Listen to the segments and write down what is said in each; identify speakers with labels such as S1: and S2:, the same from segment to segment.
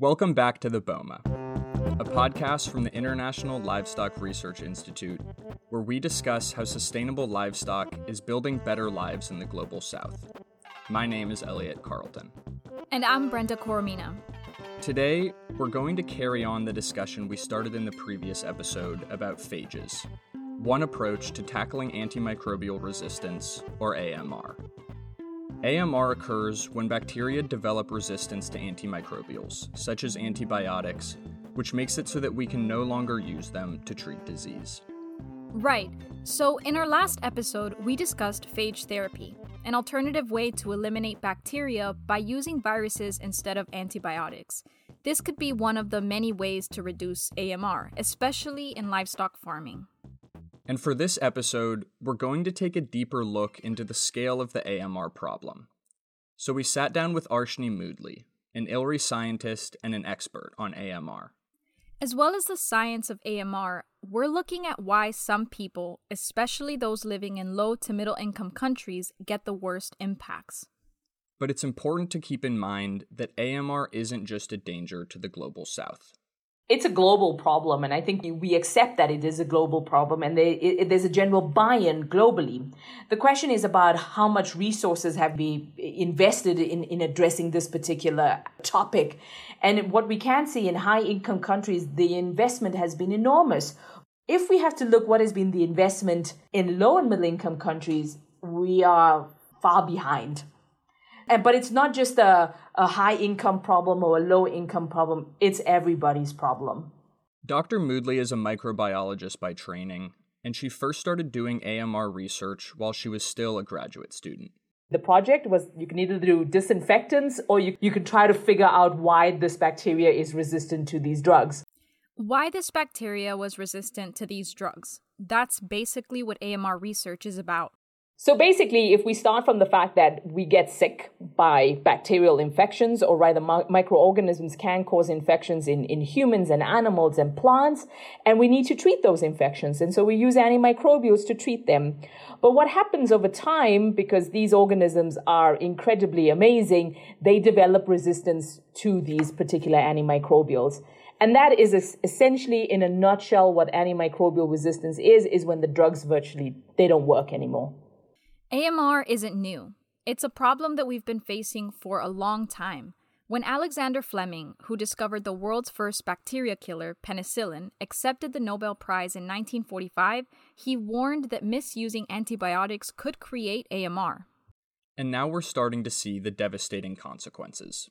S1: Welcome back to the BOMA, a podcast from the International Livestock Research Institute, where we discuss how sustainable livestock is building better lives in the global south. My name is Elliot Carleton.
S2: And I'm Brenda Coromina.
S1: Today, we're going to carry on the discussion we started in the previous episode about phages, one approach to tackling antimicrobial resistance, or AMR. AMR occurs when bacteria develop resistance to antimicrobials, such as antibiotics, which makes it so that we can no longer use them to treat disease.
S2: Right. So, in our last episode, we discussed phage therapy, an alternative way to eliminate bacteria by using viruses instead of antibiotics. This could be one of the many ways to reduce AMR, especially in livestock farming.
S1: And for this episode, we're going to take a deeper look into the scale of the AMR problem. So we sat down with Arshnee Moodley, an ILRI scientist and an expert on AMR.
S2: As well as the science of AMR, we're looking at why some people, especially those living in low to middle income countries, get the worst impacts.
S1: But it's important to keep in mind that AMR isn't just a danger to the global south
S3: it's a global problem, and I think we accept that it is a global problem, and there, it, there's a general buy-in globally. The question is about how much resources have been invested in, in addressing this particular topic, and what we can see in high-income countries, the investment has been enormous. If we have to look what has been the investment in low and middle-income countries, we are far behind and but it's not just a, a high income problem or a low income problem. It's everybody's problem.
S1: Dr moodley is a microbiologist by training and she first started doing amr research while she was still a graduate student.
S3: The project was you can either do disinfectants or you, you can try to figure out why this bacteria is resistant to these drugs.
S2: Why this bacteria was resistant to these drugs. That's basically what amr research is about
S3: so basically, if we start from the fact that we get sick by bacterial infections, or rather mi- microorganisms can cause infections in, in humans and animals and plants, and we need to treat those infections. And so we use antimicrobials to treat them. But what happens over time, because these organisms are incredibly amazing, they develop resistance to these particular antimicrobials. And that is essentially, in a nutshell, what antimicrobial resistance is, is when the drugs virtually, they don't work anymore.
S2: AMR isn't new. It's a problem that we've been facing for a long time. When Alexander Fleming, who discovered the world's first bacteria killer, penicillin, accepted the Nobel Prize in 1945, he warned that misusing antibiotics could create AMR.
S1: And now we're starting to see the devastating consequences.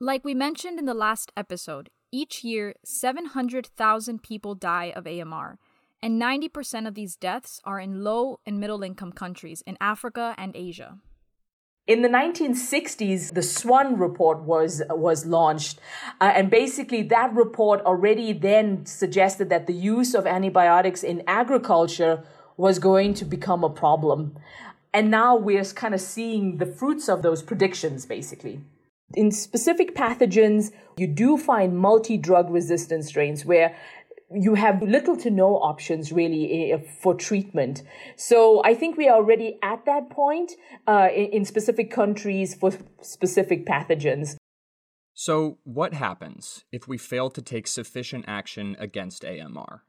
S2: Like we mentioned in the last episode, each year 700,000 people die of AMR, and 90% of these deaths are in low and middle income countries in Africa and Asia.
S3: In the 1960s, the Swann report was was launched, uh, and basically that report already then suggested that the use of antibiotics in agriculture was going to become a problem. And now we're kind of seeing the fruits of those predictions, basically. In specific pathogens, you do find multi drug resistant strains where you have little to no options really eh, for treatment. So I think we are already at that point uh, in specific countries for specific pathogens.
S1: So, what happens if we fail to take sufficient action against AMR?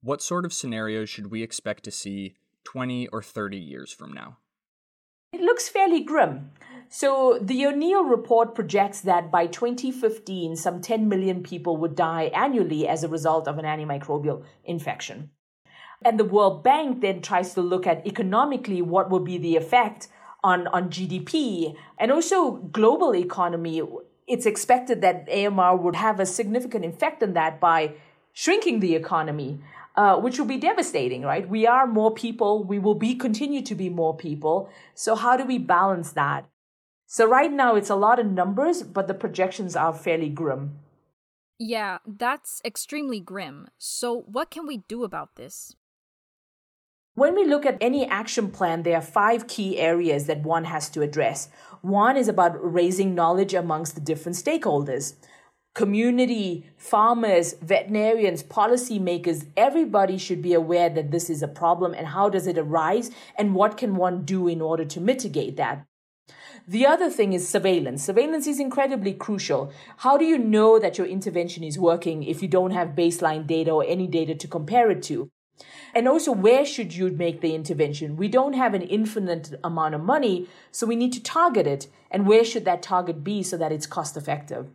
S1: What sort of scenarios should we expect to see 20 or 30 years from now?
S3: It looks fairly grim. So, the O'Neill report projects that by 2015, some 10 million people would die annually as a result of an antimicrobial infection. And the World Bank then tries to look at economically what would be the effect on, on GDP and also global economy. It's expected that AMR would have a significant effect on that by shrinking the economy uh, which will be devastating, right? We are more people. We will be continue to be more people. So how do we balance that? So right now it's a lot of numbers, but the projections are fairly grim.
S2: Yeah, that's extremely grim. So what can we do about this?
S3: When we look at any action plan, there are five key areas that one has to address. One is about raising knowledge amongst the different stakeholders community, farmers, veterinarians, policymakers, everybody should be aware that this is a problem and how does it arise and what can one do in order to mitigate that. The other thing is surveillance. Surveillance is incredibly crucial. How do you know that your intervention is working if you don't have baseline data or any data to compare it to? And also, where should you make the intervention? We don't have an infinite amount of money, so we need to target it. And where should that target be so that it's cost effective?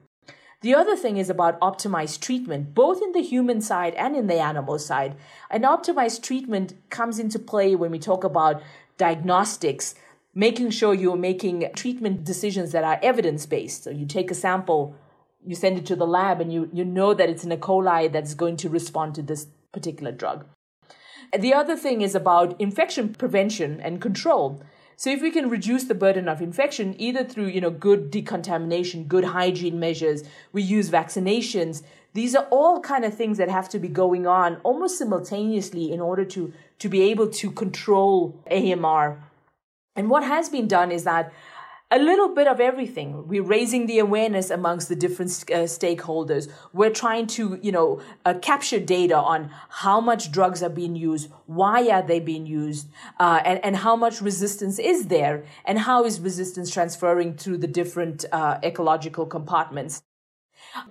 S3: The other thing is about optimized treatment, both in the human side and in the animal side. An optimized treatment comes into play when we talk about diagnostics, making sure you're making treatment decisions that are evidence based. So you take a sample, you send it to the lab, and you, you know that it's an E. coli that's going to respond to this particular drug. The other thing is about infection prevention and control. So if we can reduce the burden of infection, either through, you know, good decontamination, good hygiene measures, we use vaccinations. These are all kind of things that have to be going on almost simultaneously in order to, to be able to control AMR. And what has been done is that a little bit of everything. We're raising the awareness amongst the different uh, stakeholders. We're trying to, you know, uh, capture data on how much drugs are being used, why are they being used, uh, and, and how much resistance is there, and how is resistance transferring through the different uh, ecological compartments.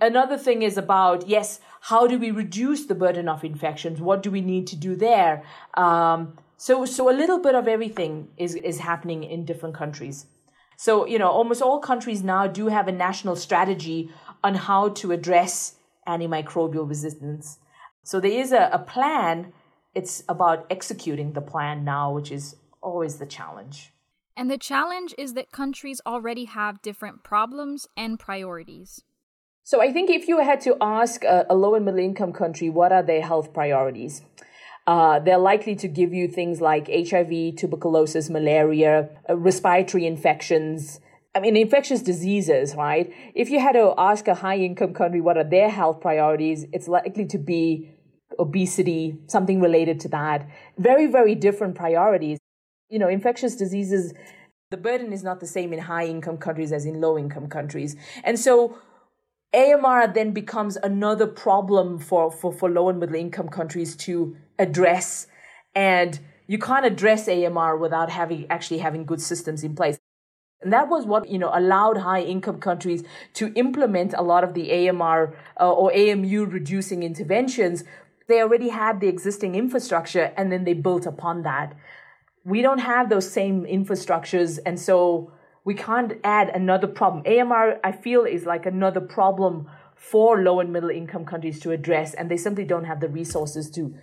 S3: Another thing is about, yes, how do we reduce the burden of infections? What do we need to do there? Um, so, so a little bit of everything is, is happening in different countries. So, you know, almost all countries now do have a national strategy on how to address antimicrobial resistance. So there is a, a plan. It's about executing the plan now, which is always the challenge.
S2: And the challenge is that countries already have different problems and priorities.
S3: So I think if you had to ask a, a low and middle income country what are their health priorities, uh, they're likely to give you things like HIV, tuberculosis, malaria, uh, respiratory infections. I mean, infectious diseases, right? If you had to ask a high income country what are their health priorities, it's likely to be obesity, something related to that. Very, very different priorities. You know, infectious diseases, the burden is not the same in high income countries as in low income countries. And so AMR then becomes another problem for, for, for low and middle income countries to address. And you can't address AMR without having actually having good systems in place. And that was what, you know, allowed high income countries to implement a lot of the AMR uh, or AMU reducing interventions. They already had the existing infrastructure and then they built upon that. We don't have those same infrastructures. And so we can't add another problem. AMR, I feel, is like another problem for low and middle income countries to address. And they simply don't have the resources to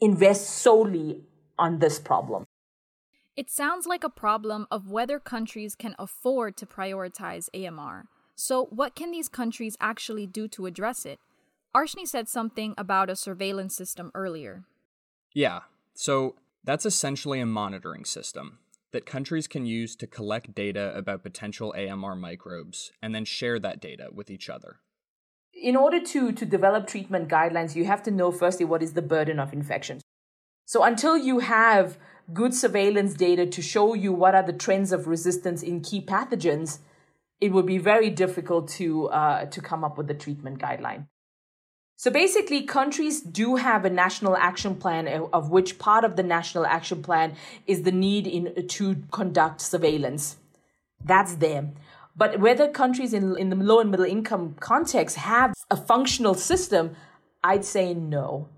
S3: invest solely on this problem.
S2: It sounds like a problem of whether countries can afford to prioritize AMR. So, what can these countries actually do to address it? Arshnee said something about a surveillance system earlier.
S1: Yeah, so that's essentially a monitoring system that countries can use to collect data about potential AMR microbes and then share that data with each other.
S3: In order to, to develop treatment guidelines, you have to know firstly what is the burden of infection. So until you have good surveillance data to show you what are the trends of resistance in key pathogens, it would be very difficult to uh, to come up with a treatment guideline. So basically, countries do have a national action plan, of which part of the national action plan is the need in to conduct surveillance. That's there. But whether countries in, in the low and middle income context have a functional system, I'd say no.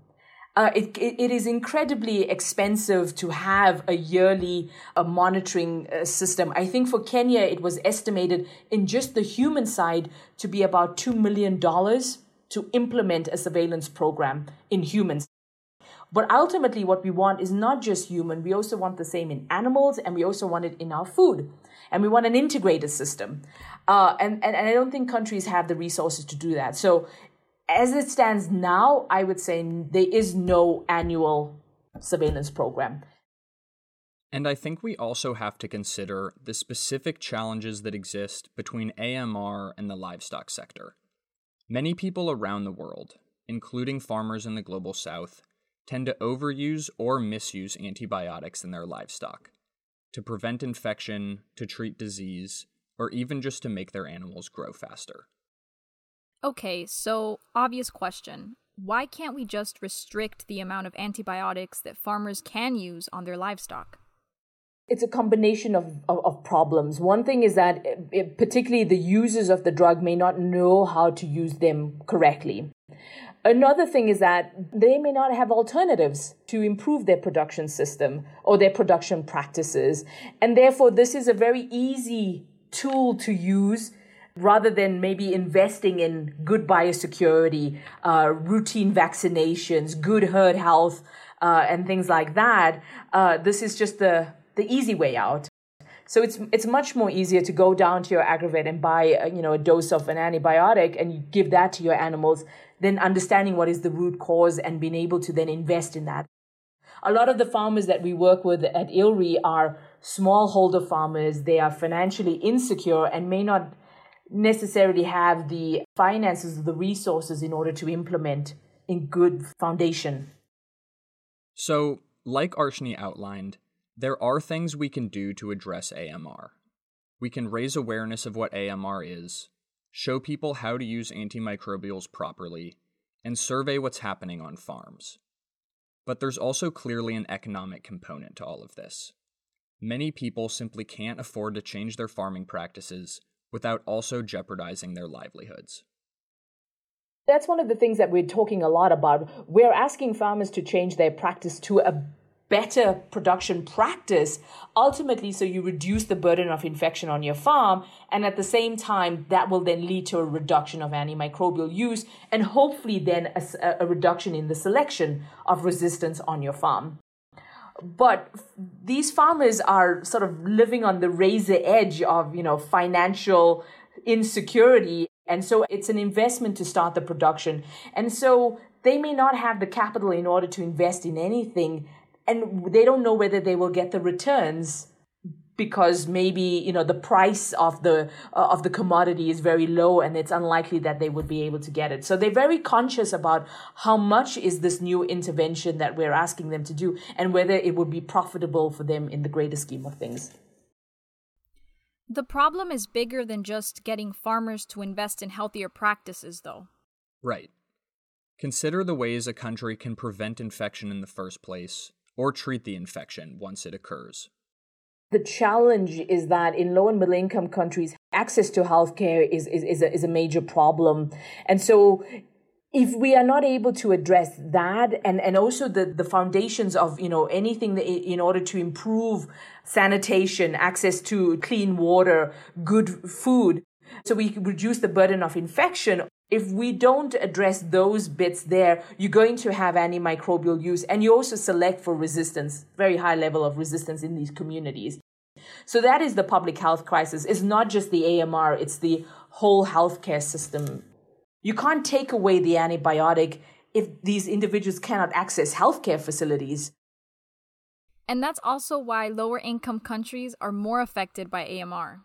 S3: Uh, it, it, it is incredibly expensive to have a yearly uh, monitoring uh, system. I think for Kenya, it was estimated in just the human side to be about $2 million to implement a surveillance program in humans. But ultimately, what we want is not just human, we also want the same in animals and we also want it in our food. And we want an integrated system. Uh, and, and, and I don't think countries have the resources to do that. So as it stands now, I would say there is no annual surveillance program.
S1: And I think we also have to consider the specific challenges that exist between AMR and the livestock sector. Many people around the world, including farmers in the global south, tend to overuse or misuse antibiotics in their livestock to prevent infection, to treat disease, or even just to make their animals grow faster.
S2: Okay, so obvious question. Why can't we just restrict the amount of antibiotics that farmers can use on their livestock?
S3: It's a combination of, of, of problems. One thing is that it, eh, eh, particularly the users of the drug may not know how to use them correctly. Another thing is that they may not have alternatives to improve their production system or their production practices. And therefore, this is a very easy tool to use rather than maybe investing in good biosecurity, uh, routine vaccinations, good herd health, uh, and things like that. Uh, this is just the the easy way out. So it's it's much more easier to go down to your agrovet and buy a, you know a dose of an antibiotic and give that to your animals than understanding what is the root cause and being able to then invest in that. A lot of the farmers that we work with at ILRI are smallholder farmers. They are financially insecure and may not necessarily have the finances or the resources in order to implement in good foundation.
S1: So, like Arshnee outlined, there are things we can do to address AMR. We can raise awareness of what AMR is, show people how to use antimicrobials properly, and survey what's happening on farms. But there's also clearly an economic component to all of this. Many people simply can't afford to change their farming practices without also jeopardizing their livelihoods.
S3: That's one of the things that we're talking a lot about. We're asking farmers to change their practice to a better production practice ultimately so you reduce the burden of infection on your farm and at the same time that will then lead to a reduction of antimicrobial use and hopefully then a, a reduction in the selection of resistance on your farm. But these farmers are sort of living on the razor edge of you know financial insecurity and so it's an investment to start the production. And so they may not have the capital in order to invest in anything and they don't know whether they will get the returns because maybe you know the price of the uh, of the commodity is very low and it's unlikely that they would be able to get it. So they're very conscious about how much is this new intervention that we're asking them to do and whether it would be profitable for them in the greater scheme of things.
S2: The problem is bigger than just getting farmers to invest in healthier practices though.
S1: Right. Consider the ways a country can prevent infection in the first place or treat the infection once it occurs.
S3: The challenge is that in low and middle income countries, access to healthcare is, is, is, a, is a major problem. And so if we are not able to address that and, and also the, the foundations of you know anything that in order to improve sanitation access to clean water good food so we reduce the burden of infection if we don't address those bits there, you're going to have antimicrobial use and you also select for resistance, very high level of resistance in these communities. So that is the public health crisis. It's not just the AMR, it's the whole healthcare system. You can't take away the antibiotic if these individuals cannot access healthcare facilities.
S2: And that's also why lower income countries are more affected by AMR.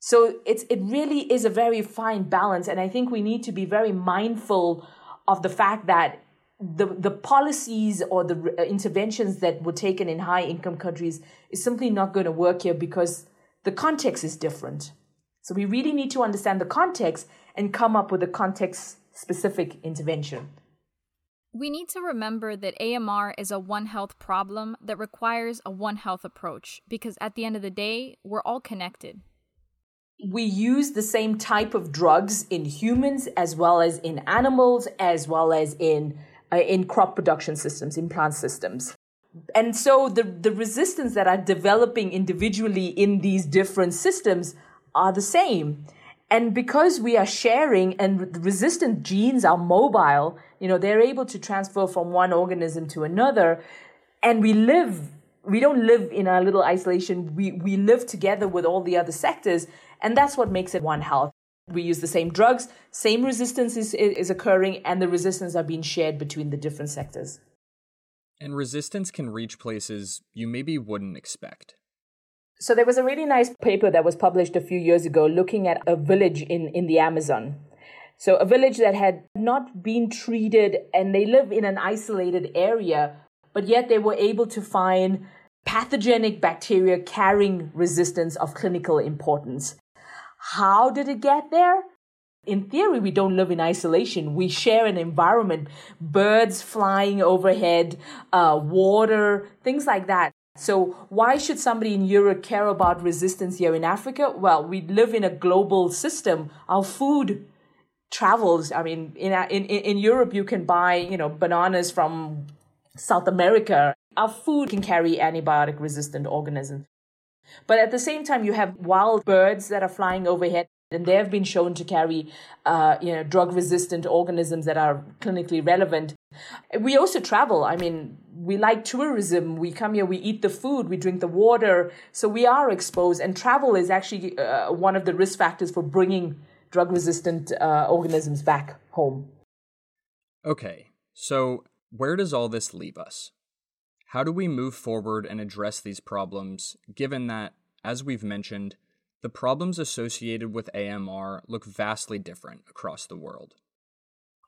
S3: So it's it really is a very fine balance, and I think we need to be very mindful of the fact that the the policies or the uh, interventions that were taken in high income countries is simply not going to work here because the context is different. So we really need to understand the context and come up with a context specific intervention.
S2: We need to remember that AMR is a One Health problem that requires a One Health approach because at the end of the day, we're all connected
S3: we use the same type of drugs in humans as well as in animals as well as in uh, in crop production systems in plant systems. And so the the resistance that are developing individually in these different systems are the same. And because we are sharing and resistant genes are mobile you know they're able to transfer from one organism to another. And we live we don't live in a little isolation. We we live together with all the other sectors and that's what makes it One Health. We use the same drugs, same resistance is, is occurring, and the resistance are being shared between the different sectors.
S1: And resistance can reach places you maybe wouldn't expect.
S3: So there was a really nice paper that was published a few years ago looking at a village in, in the Amazon. So a village that had not been treated and they live in an isolated area, but yet they were able to find pathogenic bacteria carrying resistance of clinical importance. How did it get there? In theory, we don't live in isolation. We share an environment, birds flying overhead, uh, water, things like that. So, why should somebody in Europe care about resistance here in Africa? Well, we live in a global system. Our food travels. I mean, in, in, in Europe, you can buy, you know, bananas from South America. Our food can carry antibiotic resistant organisms. But at the same time, you have wild birds that are flying overhead and they have been shown to carry uh, you know drug resistant organisms that are clinically relevant. We also travel. I mean we like tourism. We come here we eat the food we drink the water. So we are exposed and travel is actually uh, one of the risk factors for bringing drug resistant uh, organisms back home.
S1: Okay. So where does all this leave us how do we move forward and address these problems given that as we've mentioned the problems associated with AMR look vastly different across the world.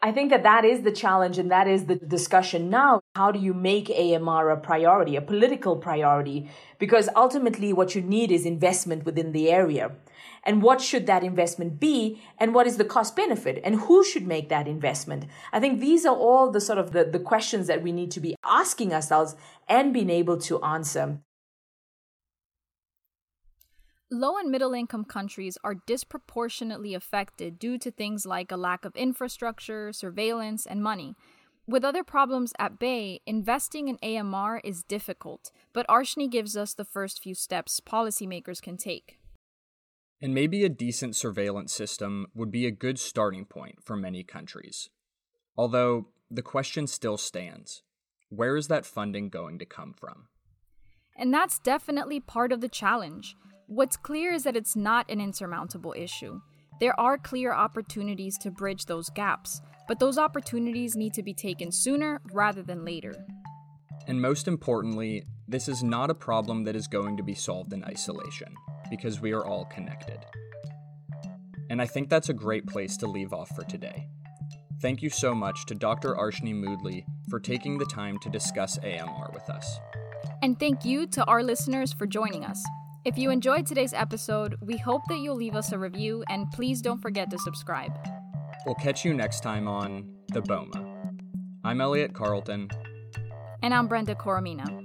S3: I think that that is the challenge and that is the discussion now. How do you make AMR a priority, a political priority? Because ultimately, what you need is investment within the area. And what should that investment be? And what is the cost benefit? And who should make that investment? I think these are all the sort of the, the questions that we need to be asking ourselves and being able to answer.
S2: Low and middle income countries are disproportionately affected due to things like a lack of infrastructure, surveillance, and money. With other problems at bay, investing in AMR is difficult, but Arshnee gives us the first few steps policymakers can take.
S1: And maybe a decent surveillance system would be a good starting point for many countries. Although, the question still stands where is that funding going to come from?
S2: And that's definitely part of the challenge. What's clear is that it's not an insurmountable issue. There are clear opportunities to bridge those gaps, but those opportunities need to be taken sooner rather than later.
S1: And most importantly, this is not a problem that is going to be solved in isolation, because we are all connected. And I think that's a great place to leave off for today. Thank you so much to Dr. Arshnee Moodley for taking the time to discuss AMR with us.
S2: And thank you to our listeners for joining us. If you enjoyed today's episode, we hope that you'll leave us a review and please don't forget to subscribe.
S1: We'll catch you next time on The BOMA. I'm Elliot Carleton.
S2: And I'm Brenda Coromina.